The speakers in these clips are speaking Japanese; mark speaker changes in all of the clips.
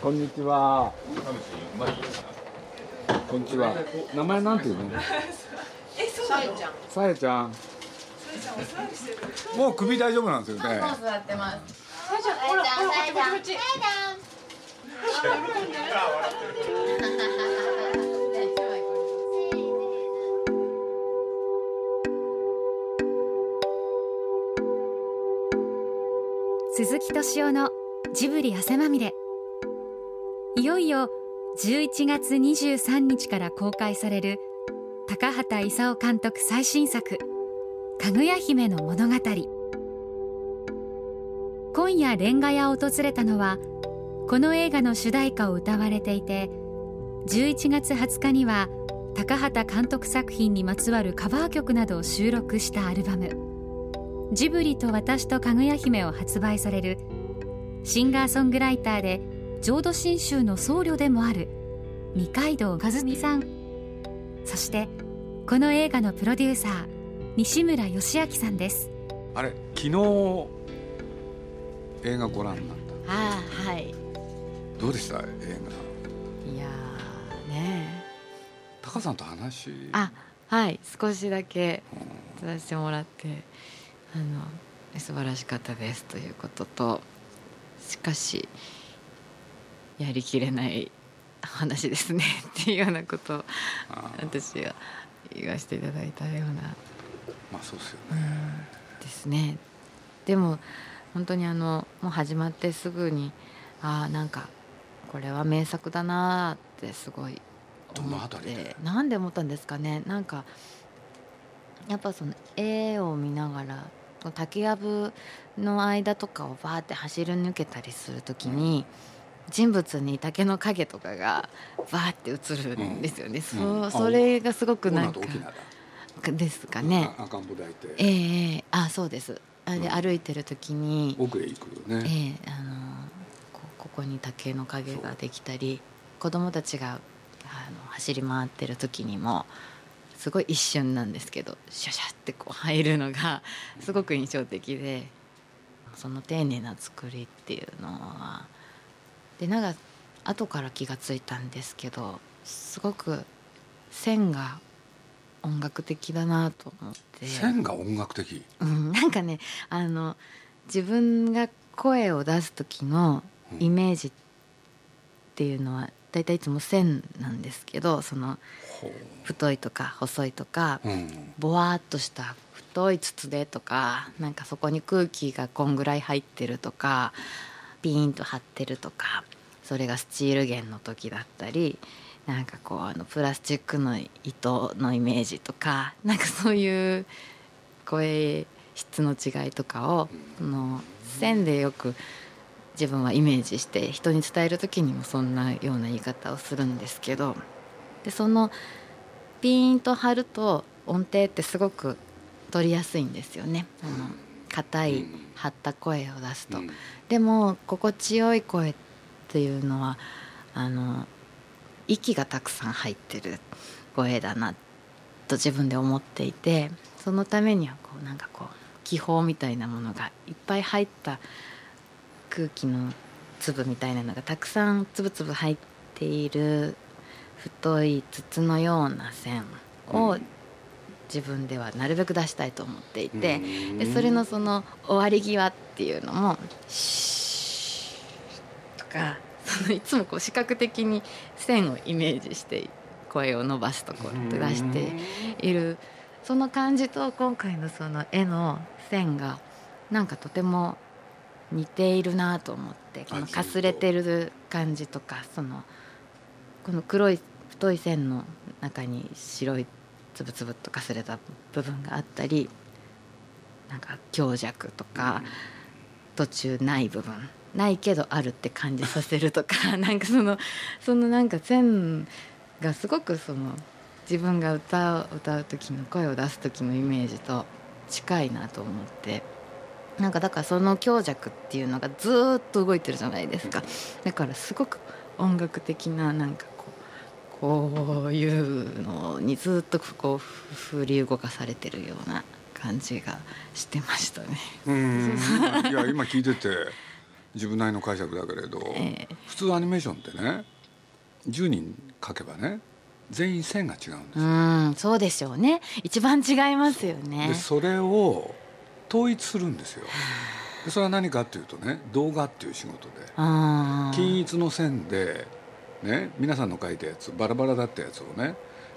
Speaker 1: こんにちは。こんにちは。名前なんていうの？
Speaker 2: え、そうなの？ちゃん。
Speaker 1: さえちゃん。もう首大丈夫なんですよね。
Speaker 3: もう座ってます。
Speaker 2: さえちゃん、ほら、ほら、こっちこっち。喜ん。
Speaker 4: 鈴木敏夫のジブリ汗まみれいよいよ11月23日から公開される高畑勲監督最新作「かぐや姫の物語」今夜レンガ屋を訪れたのはこの映画の主題歌を歌われていて11月20日には高畑監督作品にまつわるカバー曲などを収録したアルバム「ジブリと私とかぐや姫」を発売されるシンガーソングライターで浄土真宗の僧侶でもある二階堂和美さん。そしてこの映画のプロデューサー西村義明さんです。
Speaker 1: あれ昨日映画ご覧になっ
Speaker 3: ああはい。
Speaker 1: たどうでした？映
Speaker 3: いやーね。
Speaker 1: 画高さんと話？
Speaker 3: あはい。少しだけさせてもらってあの素晴らしかったですということとしかしやりきれない話ですねっていうようなことを私は言わせていただいたような。
Speaker 1: まあそうですよね。
Speaker 3: ですね。でも本当にあのもう始まってすぐにああなんかこれは名作だなーってすごい
Speaker 1: ど
Speaker 3: 思ってなんで思ったんですかね。なんかやっぱその絵を見ながら竹やぶの間とかをバーって走り抜けたりする時に、人物に竹の影とかがバーって映るんですよね、
Speaker 1: うん。うん。
Speaker 3: そそれがすごくなんかですかね。
Speaker 1: あ赤ん坊抱いて。
Speaker 3: ええええあそうです。あれ歩いてる時に、
Speaker 1: 奥へ行くよ
Speaker 3: え
Speaker 1: ね。
Speaker 3: えあのこここに竹の影ができたり子供たちがあの走り回ってる時にもすごい一瞬なんですけどシャシャってこう入るのがすごく印象的でその丁寧な作りっていうのはでなんか後から気がついたんですけどすごく線が音楽的だなと思って。
Speaker 1: 線が音楽的？
Speaker 3: うん、なんかねあの自分が声を出す時のイメージっていうのはだいたいいつも線なんですけどその
Speaker 1: ほ
Speaker 3: 太いとか細いとか
Speaker 1: ううん。
Speaker 3: ぼわっとした太い筒でとかなんかそこに空気がこんぐらい入ってるとかピーンと張ってるとかそれがスチール弦の時だったりなんかこうあのプラスチックの糸のイメージとかなんかそういう声質の違いとかをその線でよく自分はイメージして人に伝える時にもそんなような言い方をするんですけどでそのピーンと張ると音程ってすごく取りやすいんですよね。あの硬い張った声を出すと。
Speaker 1: うん
Speaker 3: でも心地よい声っていうのはあの息がたくさん入ってる声だなと自分で思っていてそのためにはこうなんかこう気泡みたいなものがいっぱい入った空気の粒みたいなのがたくさんつぶつぶ入っている太い筒のような線を
Speaker 1: うん。
Speaker 3: 自分ではなるべく出したいと思っていて、
Speaker 1: うん。
Speaker 3: でそれのその終わり際っていうのも「シー」とかそのいつもこう視覚的に線をイメージして声を伸ばすところって出しているその感じと今回のその絵の線がなんかとても似ているなと思ってこのかすれてる感じとかそのこの黒い太い線の中に白いつぶつぶっとかすれた部分があったりなんか強弱とか途中ない部分ないけどあるって感じさせるとか なんかそのそのなんか線がすごくその自分が歌う歌う時の声を出す時のイメージと近いなと思ってなんかだからその強弱っていうのがずっと動いてるじゃないですか。だからすごく音楽的ななんかこうこういうのにずっとこう振り動かされてるような感じがしてましたね。
Speaker 1: うん。いや今聞いてて。自分なりの解釈だけれど、
Speaker 3: ええ。
Speaker 1: 普通アニメーションってね10人描けばね全員線が違うんです
Speaker 3: う
Speaker 1: よ、
Speaker 3: んそうでしょうね。一番違いますよね。
Speaker 1: でそれを統一するんですよ。でそれは何かっていうとね動画っていう仕事で均一の線で、ね、皆さんの描いたやつバラバラだったやつをね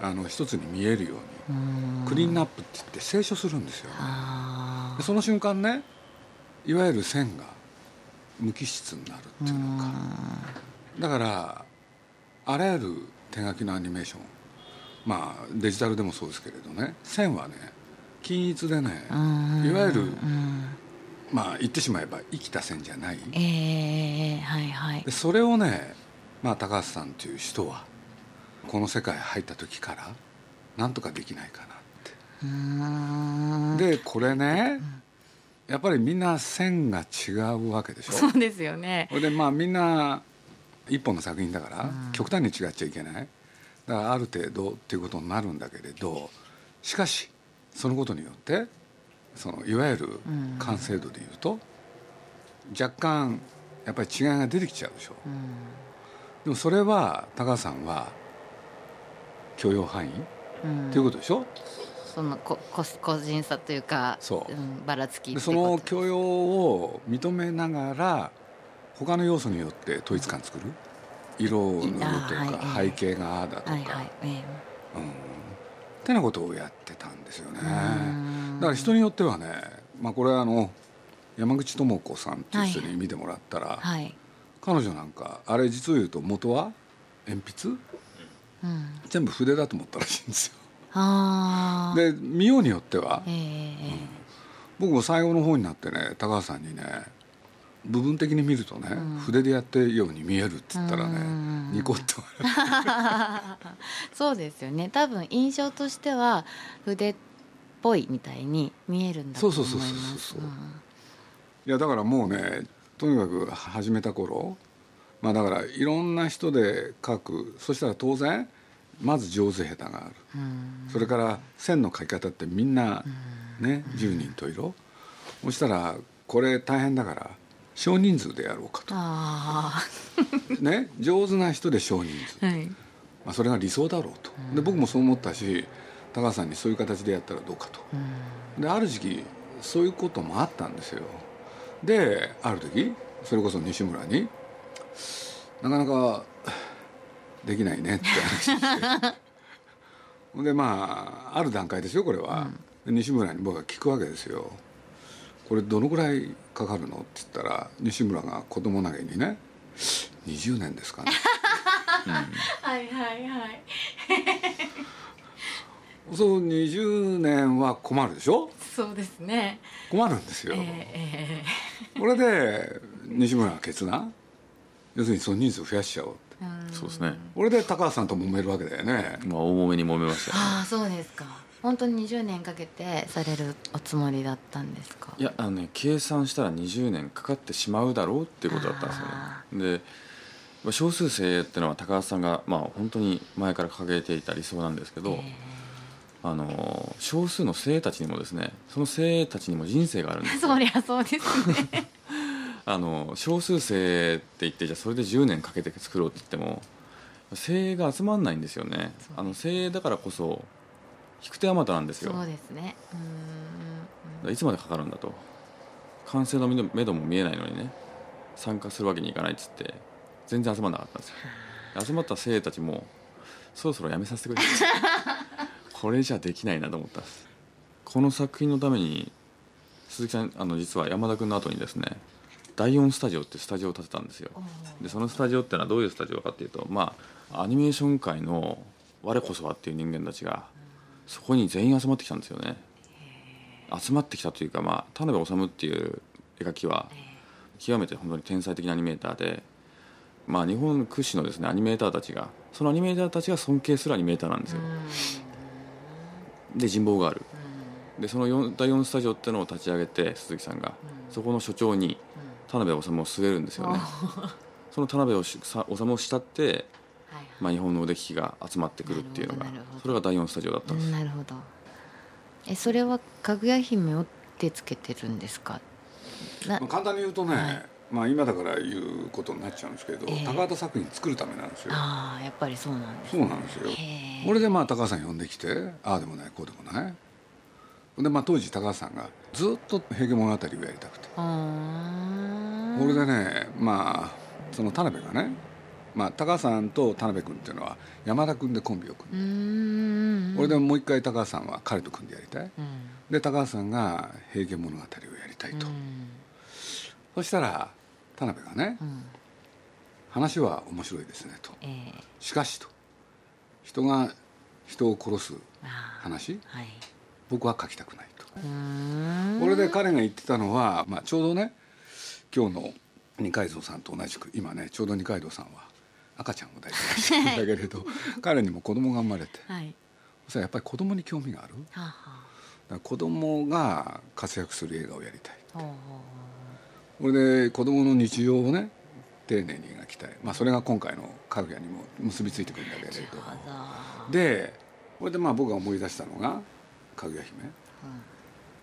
Speaker 1: あの一つに見えるように
Speaker 3: うん。
Speaker 1: クリーンナップって言って清書するんですよね。その瞬間ねいわゆる線が無機質になるっていうのか。だからあらゆる手書きのアニメーションまあデジタルでもそうですけれどね線はね均一でね
Speaker 3: ー
Speaker 1: いわゆる
Speaker 3: うん。
Speaker 1: まあ言ってしまえば生きた線じゃない。
Speaker 3: ええはいはい。
Speaker 1: でそれをね、まあ、高橋さんという人はこの世界入った時からなんとかできないかなって。
Speaker 3: うーん。
Speaker 1: でこれねやっぱりみんな線が違うわけでしょ？
Speaker 3: そうですよね。
Speaker 1: でまあみんな一本の作品だから
Speaker 3: うん。
Speaker 1: 極端に違っちゃいけない。だからある程度っていうことになるんだけれどしかしそのことによってそのいわゆる
Speaker 3: うん。
Speaker 1: 完成度でいうと若干やっぱり違いが出てきちゃうでしょ？
Speaker 3: うん。
Speaker 1: でもそれは高橋さんは許容範囲？
Speaker 3: うん。
Speaker 1: っていうことでしょ？
Speaker 3: そのこ個個人差というか
Speaker 1: そう。ん
Speaker 3: ばらつき
Speaker 1: その許容を認めながら他の要素によって統一感作る？色を塗るとか
Speaker 3: はい
Speaker 1: 背景がああだとか、
Speaker 3: はいはいええ。
Speaker 1: うん、ってなことをやってたんですよね。だから人によってはね、まあ、これはあの山口智子さんっていう人に見てもらったら、
Speaker 3: はい。
Speaker 1: 彼女なんかあれ実を言うと元は鉛筆？
Speaker 3: うん。
Speaker 1: 全部筆だと思ったらしいんですよで見ようによっては
Speaker 3: ええ
Speaker 1: 僕も最後の方になってね高橋さんにね部分的に見るとね、
Speaker 3: うん。
Speaker 1: 筆でやってるように見えるって言ったらね、
Speaker 3: うん。
Speaker 1: ニコッと笑
Speaker 3: そうですよね。多分印象としては筆っぽいみたいに見えるんだと思います。
Speaker 1: そうそうそうそうそう
Speaker 3: う。ん。
Speaker 1: いやだからもうねとにかく始めた頃まあだからいろんな人で描く。そしたら当然まず上手下手がある、
Speaker 3: うん
Speaker 1: それから線の描き方ってみんなね、10人と色。そしたらこれ大変だから少人数でやろうかと。
Speaker 3: あ
Speaker 1: ね上手な人で少人数。
Speaker 3: あはい。
Speaker 1: まあ、それが理想だろうと。で僕もそう思ったし高橋さんにそういう形でやったらどうかと。
Speaker 3: うん。
Speaker 1: である時期そういうこともあったんですよ。である時それこそ西村に「なかなかできないね」って話してほんでまあある段階ですよこれは、で西村に僕は聞くわけですよ「これどのぐらいかかるの?」って言ったら西村が子供投げにね「20年ですかね」
Speaker 3: はいはいはい。
Speaker 1: そう20年は困るでしょ？
Speaker 3: そうですね。
Speaker 1: 困るんですよ、
Speaker 3: ええ
Speaker 1: これで西村が決断？要するにその人数増やしちゃおう
Speaker 5: そうですね。
Speaker 1: これで高橋さんと揉めるわけだよね。
Speaker 5: まあ大揉めに揉めました。よね
Speaker 3: ああそうですか。本当に20年かけてされるおつもりだったんですか？
Speaker 5: いやあのね計算したら20年かかってしまうだろうっていうことだったんですよ
Speaker 3: あ
Speaker 5: ねでまあ少数制っていうのは高橋さんがまあ本当に前から掲げていた理想なんですけど、あの少数の精鋭たちにもですねその精鋭たちにも人生があるんですよ。
Speaker 3: そりゃそうですね
Speaker 5: あの少数精って言ってじゃあそれで10年かけて作ろうって言っても精鋭が集まんないんですよね。あの精鋭だからこそ引く手あまたなんですよ。
Speaker 3: そうですね。う
Speaker 5: だからいつまでかかるんだと。完成のめどめども見えないのにね。参加するわけにいかないっつって全然集まんなかったんですよ。集まった精鋭たちもそろそろやめさせてくれ。これじゃできないなと思ったんです。この作品のために鈴木さんあの実は山田君の後にですね第4スタジオってスタジオを建てたんですよ。でそのスタジオってのはどういうスタジオかっていうとまあアニメーション界の我こそはっていう人間たちがそこに全員集まってきたんですよね。集まってきたというか、まあ、田辺治っていう絵描きは極めて本当に天才的なアニメーターで、まあ、日本屈指のですねアニメーターたちがそのアニメーターたちが尊敬するアニメーターなんですよ。で人望がある。でその4第4スタジオってのを立ち上げて鈴木さんが。そこの所長に田辺治を据えるんですよね。その田辺治さ治を慕って、まあ、日本の腕利きが集まってくるっていうのがそれが第4スタジオだったんです。
Speaker 3: なるほど。えそれはかぐや姫を手つけてるんですか？な
Speaker 1: まあ簡単に言うとね、
Speaker 3: はい。
Speaker 1: まあ今だから言うことになっちゃうんですけど、
Speaker 3: ええ。
Speaker 1: 高畑作品作るためなんですよ。
Speaker 3: ああやっぱりそうなんです
Speaker 1: そうなんですよ。これでまあ高橋さん呼んできてああでもないこうでもないでまあ当時高橋さんがずっと「平家物語」をやりたくて。これでねまあその田辺がね、まあ、高橋さんと田辺君っていうのは山田君でコンビを組
Speaker 3: ん
Speaker 1: ん。でこれでもう一回高橋さんは彼と組んでやりたい。
Speaker 3: うん。
Speaker 1: で高橋さんが「平家物語」をやりたいと、
Speaker 3: うん。
Speaker 1: そしたら田辺がね
Speaker 3: うん「
Speaker 1: 話は面白いですね」と。
Speaker 3: ええ「
Speaker 1: しかし」と「人が人を殺す話。
Speaker 3: はい
Speaker 1: 僕は書きたくない」と。これで彼が言ってたのは、まあ、ちょうどね今日の二階堂さんと同じく今ねちょうど二階堂さんは赤ちゃんを抱いてらっしゃるんだけれど彼にも子供が生まれて。
Speaker 3: はい。
Speaker 1: そしたらやっぱり子供に興味がある。だ
Speaker 3: はあ。は
Speaker 1: 子供が活躍する映画をやりたい。
Speaker 3: あほうほ
Speaker 1: これで子供の日常をね丁寧に描きたい、まあ、それが今回の「かぐや」にも結びついてくるんだけれど。
Speaker 3: はあ
Speaker 1: でこれでまあ僕が思い出したのが「かぐや姫」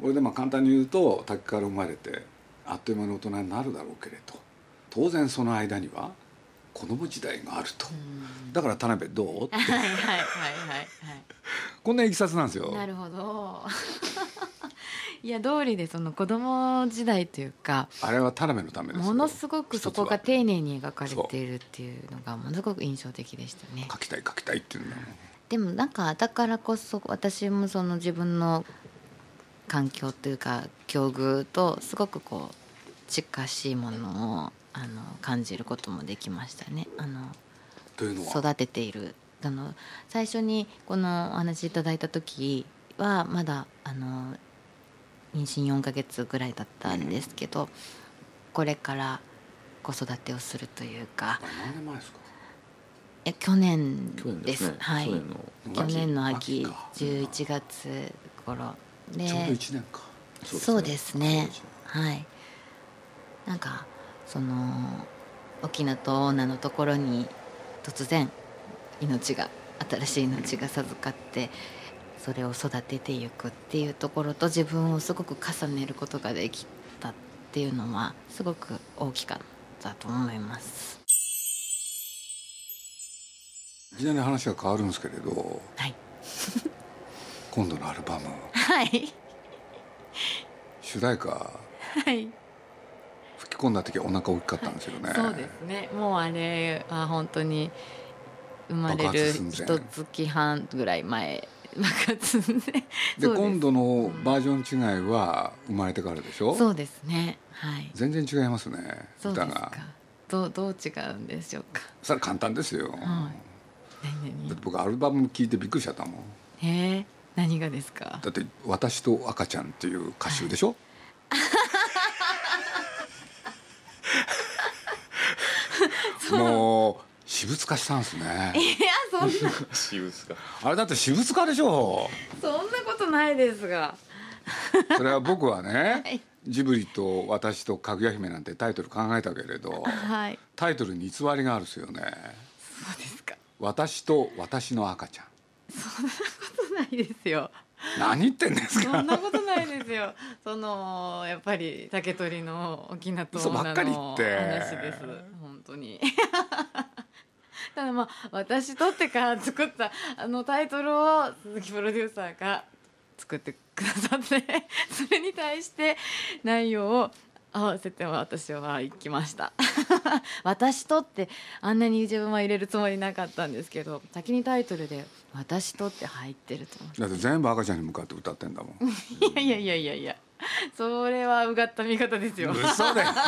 Speaker 1: これでまあ簡単に言うと滝から生まれてあっという間に大人になるだろうけれど当然その間には子供時代があると、だから田辺どう？って。
Speaker 3: はいはいはいはいはい。
Speaker 1: こんないきさつなんですよ。
Speaker 3: なるほど。いや通りでその子供時代というか
Speaker 1: あれは田辺のため
Speaker 3: ものすごくそこが丁寧に描かれているっていうのがものすごく印象的でしたね。
Speaker 1: 書きたい書きたいっていうんだもん
Speaker 3: でもなんかだからこそ私もその自分の環境というか境遇とすごくこう近しいものをあの感じることもできましたね。あの育てている。あの最初にこのお話いただいた時はまだあの妊娠4ヶ月ぐらいだったんですけど、これから子育てをするというか
Speaker 1: 何年前ですか？
Speaker 3: え去年
Speaker 5: 去年
Speaker 3: で
Speaker 5: ですすね。
Speaker 3: はい。
Speaker 5: 去年の
Speaker 3: 秋
Speaker 1: 秋か。
Speaker 3: 11月頃。で
Speaker 1: ちょうど1年か。
Speaker 3: そうですね。はい。なんかその沖縄と女のところに突然命が新しい命が授かってそれを育てていくっていうところと自分をすごく重ねることができたっていうのはすごく大きかったと思います。
Speaker 1: いきなり話が変わるんですけれど
Speaker 3: はい、
Speaker 1: 今度のアルバム
Speaker 3: はい。
Speaker 1: 主題歌
Speaker 3: はい。
Speaker 1: 吹き込んだ時はお腹大きかったんですよね。
Speaker 3: そうですね。もうあれは本当に生まれ
Speaker 1: 爆
Speaker 3: る一月半ぐらい前爆発
Speaker 1: で
Speaker 3: そうす。
Speaker 1: 今度のバージョン違いは生まれてからでしょ？
Speaker 3: そうですね。はい。
Speaker 1: 全然違いますね
Speaker 3: そうですか。
Speaker 1: 歌が。
Speaker 3: どうどう違うんでしょうか。
Speaker 1: それは簡単ですよ、
Speaker 3: はい。何
Speaker 1: だって僕アルバム聞いてびっくりしちゃったもん。
Speaker 3: 何へえ何がですか？
Speaker 1: だって「私と赤ちゃん」っていう歌集でしょ、もう私物化したんですね。
Speaker 3: いやそんな。
Speaker 5: 私物が
Speaker 1: あれだって私物化でしょ？
Speaker 3: そんなことないですが。
Speaker 1: それは僕はね、
Speaker 3: はい。
Speaker 1: ジブリと私とかぐや姫なんてタイトル考えたけれど
Speaker 3: はい。
Speaker 1: タイトルに偽りがあるですよね。
Speaker 3: そうですか
Speaker 1: 私と私の赤ちゃん
Speaker 3: そんなことないですよ
Speaker 1: 何言ってんです
Speaker 3: そ
Speaker 1: か
Speaker 3: んなことないですよ。そのやっぱり竹取の沖縄と
Speaker 1: 嘘ばっかり言
Speaker 3: の話です。本当に。ただまあ私とってから作ったあのタイトルを鈴木プロデューサーが作ってくださってそれに対して内容を合わせて私は行きました。私とってあんなに自分は入れるつもりなかったんですけど先にタイトルで「私と」って入ってると思って。
Speaker 1: だって全部赤ちゃんに向かって歌ってんだもん。
Speaker 3: いやいやいやいやいや。それはうがった見方ですよ。
Speaker 1: 嘘だよ。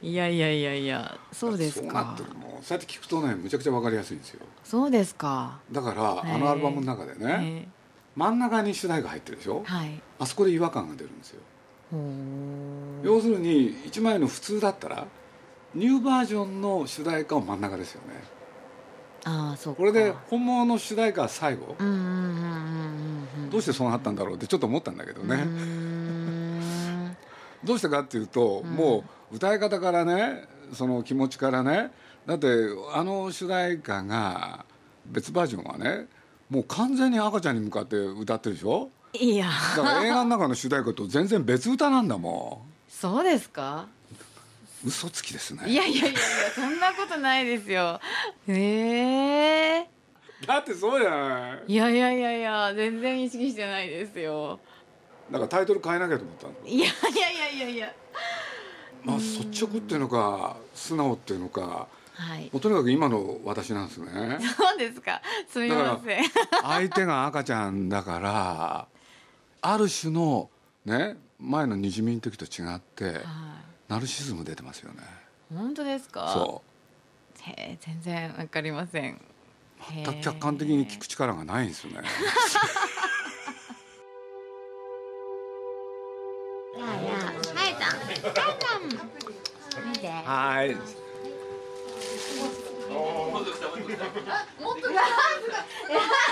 Speaker 3: いやいやいやいや。そうです
Speaker 1: そうな
Speaker 3: か
Speaker 1: ってる。もうそうやって聞くとねむちゃくちゃわかりやすいんですよ。
Speaker 3: そうですか。
Speaker 1: だからあのアルバムの中でね
Speaker 3: え
Speaker 1: 真ん中に主題が入ってるでしょ？
Speaker 3: えはい。
Speaker 1: あそこで違和感が出るんですよ要するに1枚の普通だったらニューバージョンの主題歌は真ん中ですよね。
Speaker 3: ああそうか。
Speaker 1: これで本物の主題歌は最後。どうしてそうなったんだろうってちょっと思ったんだけどね。
Speaker 3: ん。
Speaker 1: どうしてかっていうと
Speaker 3: うん。
Speaker 1: もう歌い方からねその気持ちからねだってあの主題歌が別バージョンはねもう完全に赤ちゃんに向かって歌ってるでしょ？
Speaker 3: いや。
Speaker 1: だから映画の中の主題歌と全然別歌なんだも
Speaker 3: そうですか？
Speaker 1: 嘘つきですね。
Speaker 3: いやいやいやいやそんなことないですよ。ええ。
Speaker 1: だってそうじゃない。
Speaker 3: いやいやいやいや全然意識してないですよ。
Speaker 1: だからタイトル変えなきゃと思ったんです
Speaker 3: いやいやいやいやいや。
Speaker 1: まあ率直っていうのか素直っていうのか
Speaker 3: はい。
Speaker 1: もうとにかく今の私なんですね。
Speaker 3: そうですか。すみません。
Speaker 1: 相手が赤ちゃんだからある種のね前のにじみの時と違って
Speaker 3: はい。
Speaker 1: ナルシズム出てますよね。
Speaker 3: 本当ですか？
Speaker 1: そ
Speaker 3: へえ全然わかりません。
Speaker 1: う全く客観的に聞く力がないんですよね。
Speaker 3: やあやあはいちゃん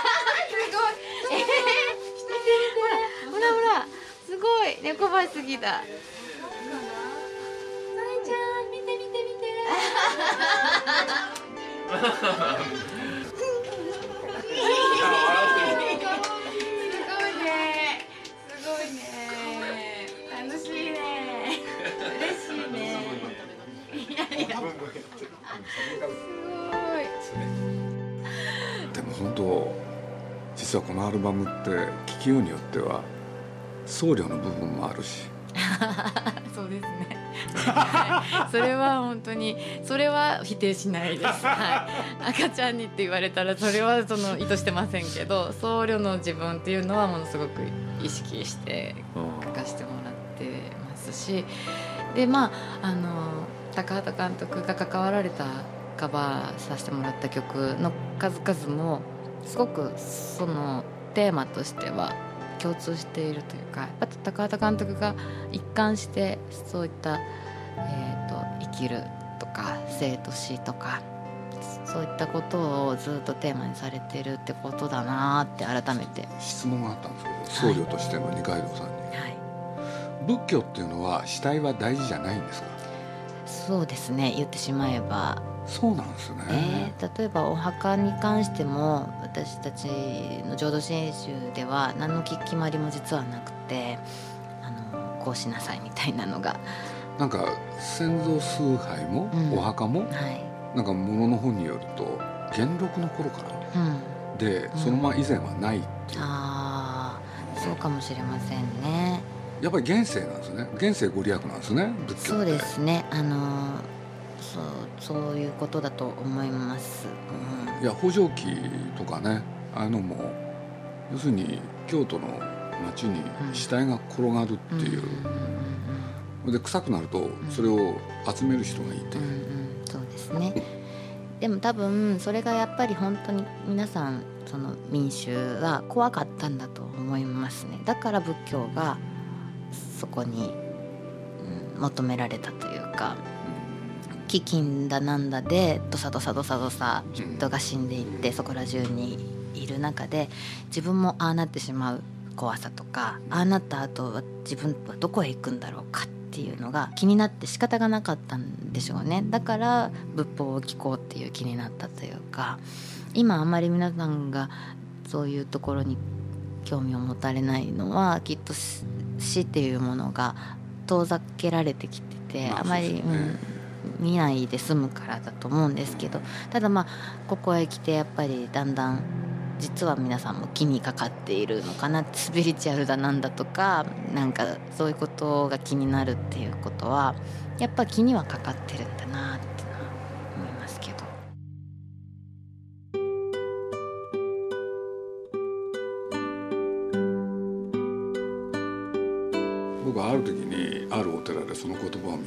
Speaker 3: い猫ばすぎだ。すごい。ねすごい。ね。楽しいね。嬉しいね。いやいやすごい
Speaker 1: でも本当実はこのアルバムって聴きようによっては僧侶の部分もあるし
Speaker 3: そうですね。それは本当にそれは否定しないです。はい。赤ちゃんにって言われたらそれはその意図してませんけど、僧侶の自分っていうのはものすごく意識して書かせてもらってますし、でまああの高畑監督が関わられたカバーさせてもらった曲の数々もすごくそのテーマとしては共通しているというかやっぱ高畑監督が一貫してそういった、えー、と生きるとか生と死とかそういったことをずっとテーマにされてるってことだなって改めて、
Speaker 1: 質問があったんですけど僧侶としての二階堂さんに、
Speaker 3: はい、
Speaker 1: 仏教っていうのは死体は大事じゃないんですか？
Speaker 3: そうですね言ってしまえば。
Speaker 1: そうなんですね、
Speaker 3: えー例えばお墓に関しても私たちの浄土真宗では何の決まりも実はなくてあのこうしなさいみたいなのが、
Speaker 1: なんか先祖崇拝も、
Speaker 3: うん。
Speaker 1: お墓も
Speaker 3: はい。
Speaker 1: なんか物の本によると元禄の頃から
Speaker 3: うん、
Speaker 1: でそのまま以前はないっていう、
Speaker 3: ああそうかもしれませんね
Speaker 1: やっぱり現世なんですね。現世ご利益なんですね
Speaker 3: そうですね。あのそうそういうことだと思います、
Speaker 1: いや北条記とかねああいうのも要するに京都の町に死体が転がるって
Speaker 3: う。ん、
Speaker 1: いう、で臭くなるとそれを集める人がいて、
Speaker 3: うんうん。そうですね。でも多分それがやっぱり本当に皆さんその民衆は怖かったんだと思いますね。だから仏教がそこに、うん求められたというか飢饉だなんだでどさどさどさどさ人が死んでいってそこら中にいる中で自分もああなってしまう怖さとかああなった後は自分はどこへ行くんだろうかっていうのが気になって仕方がなかったんでしょうね。だから仏法を聞こうっていう気になったというか今あんまり皆さんがそういうところに興味を持たれないのはきっと死死っていうものが遠ざけられてきてて、
Speaker 1: まあ
Speaker 3: あまり、
Speaker 1: う
Speaker 3: ん、見ないで済むからだと思うんですけどただまあここへ来てやっぱりだんだん実は皆さんも気にかかっているのかなスピリチュアルだなんだとかなんかそういうことが気になるっていうことはやっぱ気にはかかってるんだなって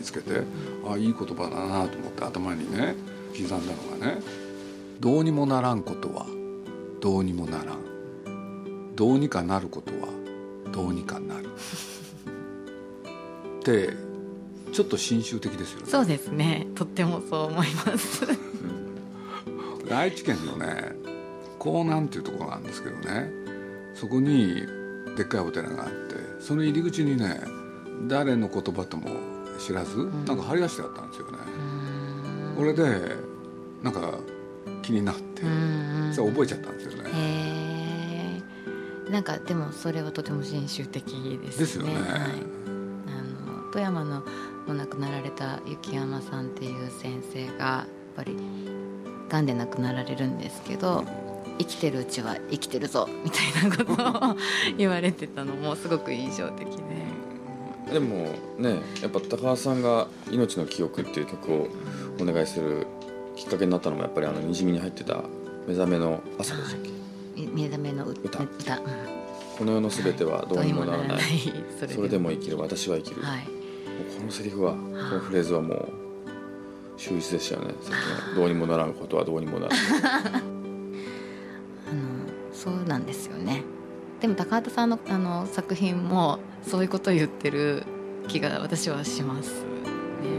Speaker 1: 見つけてああいい言葉だなと思って頭にね刻んだのがね「どうにもならんことはどうにもならん。どうにかなることはどうにかなる」ってちょっと新宗的ですよね。
Speaker 3: そうですね。とってもそう思います。
Speaker 1: 愛知県のね江南っていうところがあるんですけどねそこにでっかいお寺があってその入り口にね誰の言葉とも知らず、なんか貼り出してあったんですよね、これでなんか気になって、
Speaker 3: うん
Speaker 1: それ覚えちゃったんですよね、
Speaker 3: なんかでもそれはとても新種的ですね。
Speaker 1: ですよね。
Speaker 3: はい、あの富富山のお亡くなられた雪山さんっていう先生がやっぱりがんで亡くなられるんですけど生きてるうちは生きてるぞみたいなことを言われてたのもすごく印象的で
Speaker 5: でもねやっぱ高橋さんが「命の記憶」っていう曲をお願いするきっかけになったのもやっぱりあのにじみに入ってた「目覚めの朝」でしたっけ、
Speaker 3: 目覚めのう
Speaker 5: 歌。この世の全てはどうにもならない、
Speaker 3: それ
Speaker 5: それでも生きる私は生きる、
Speaker 3: はい。
Speaker 5: このセリフはこのフレーズはもう秀逸でしたよね。さっきの「どうにもならんことはどうにもならん」
Speaker 3: あのそうなんですよねでも高畑さんのあの作品もそういうことを言ってる気が私はします。ね。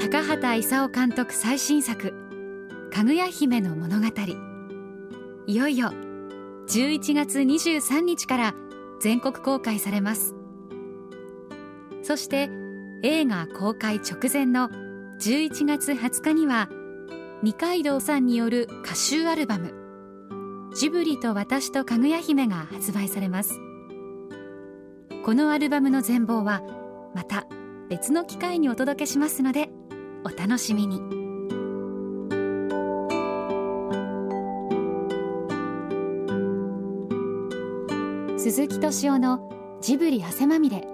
Speaker 4: 高畑勲監督最新作「かぐや姫の物語」いよいよ11月23日から全国公開されます。そして映画公開直前の11月20日には二階堂さんによる歌集アルバム「ジブリと私とかぐや姫」が発売されます。このアルバムの全貌はまた別の機会にお届けしますのでお楽しみに。鈴木敏夫のジブリ汗まみれ。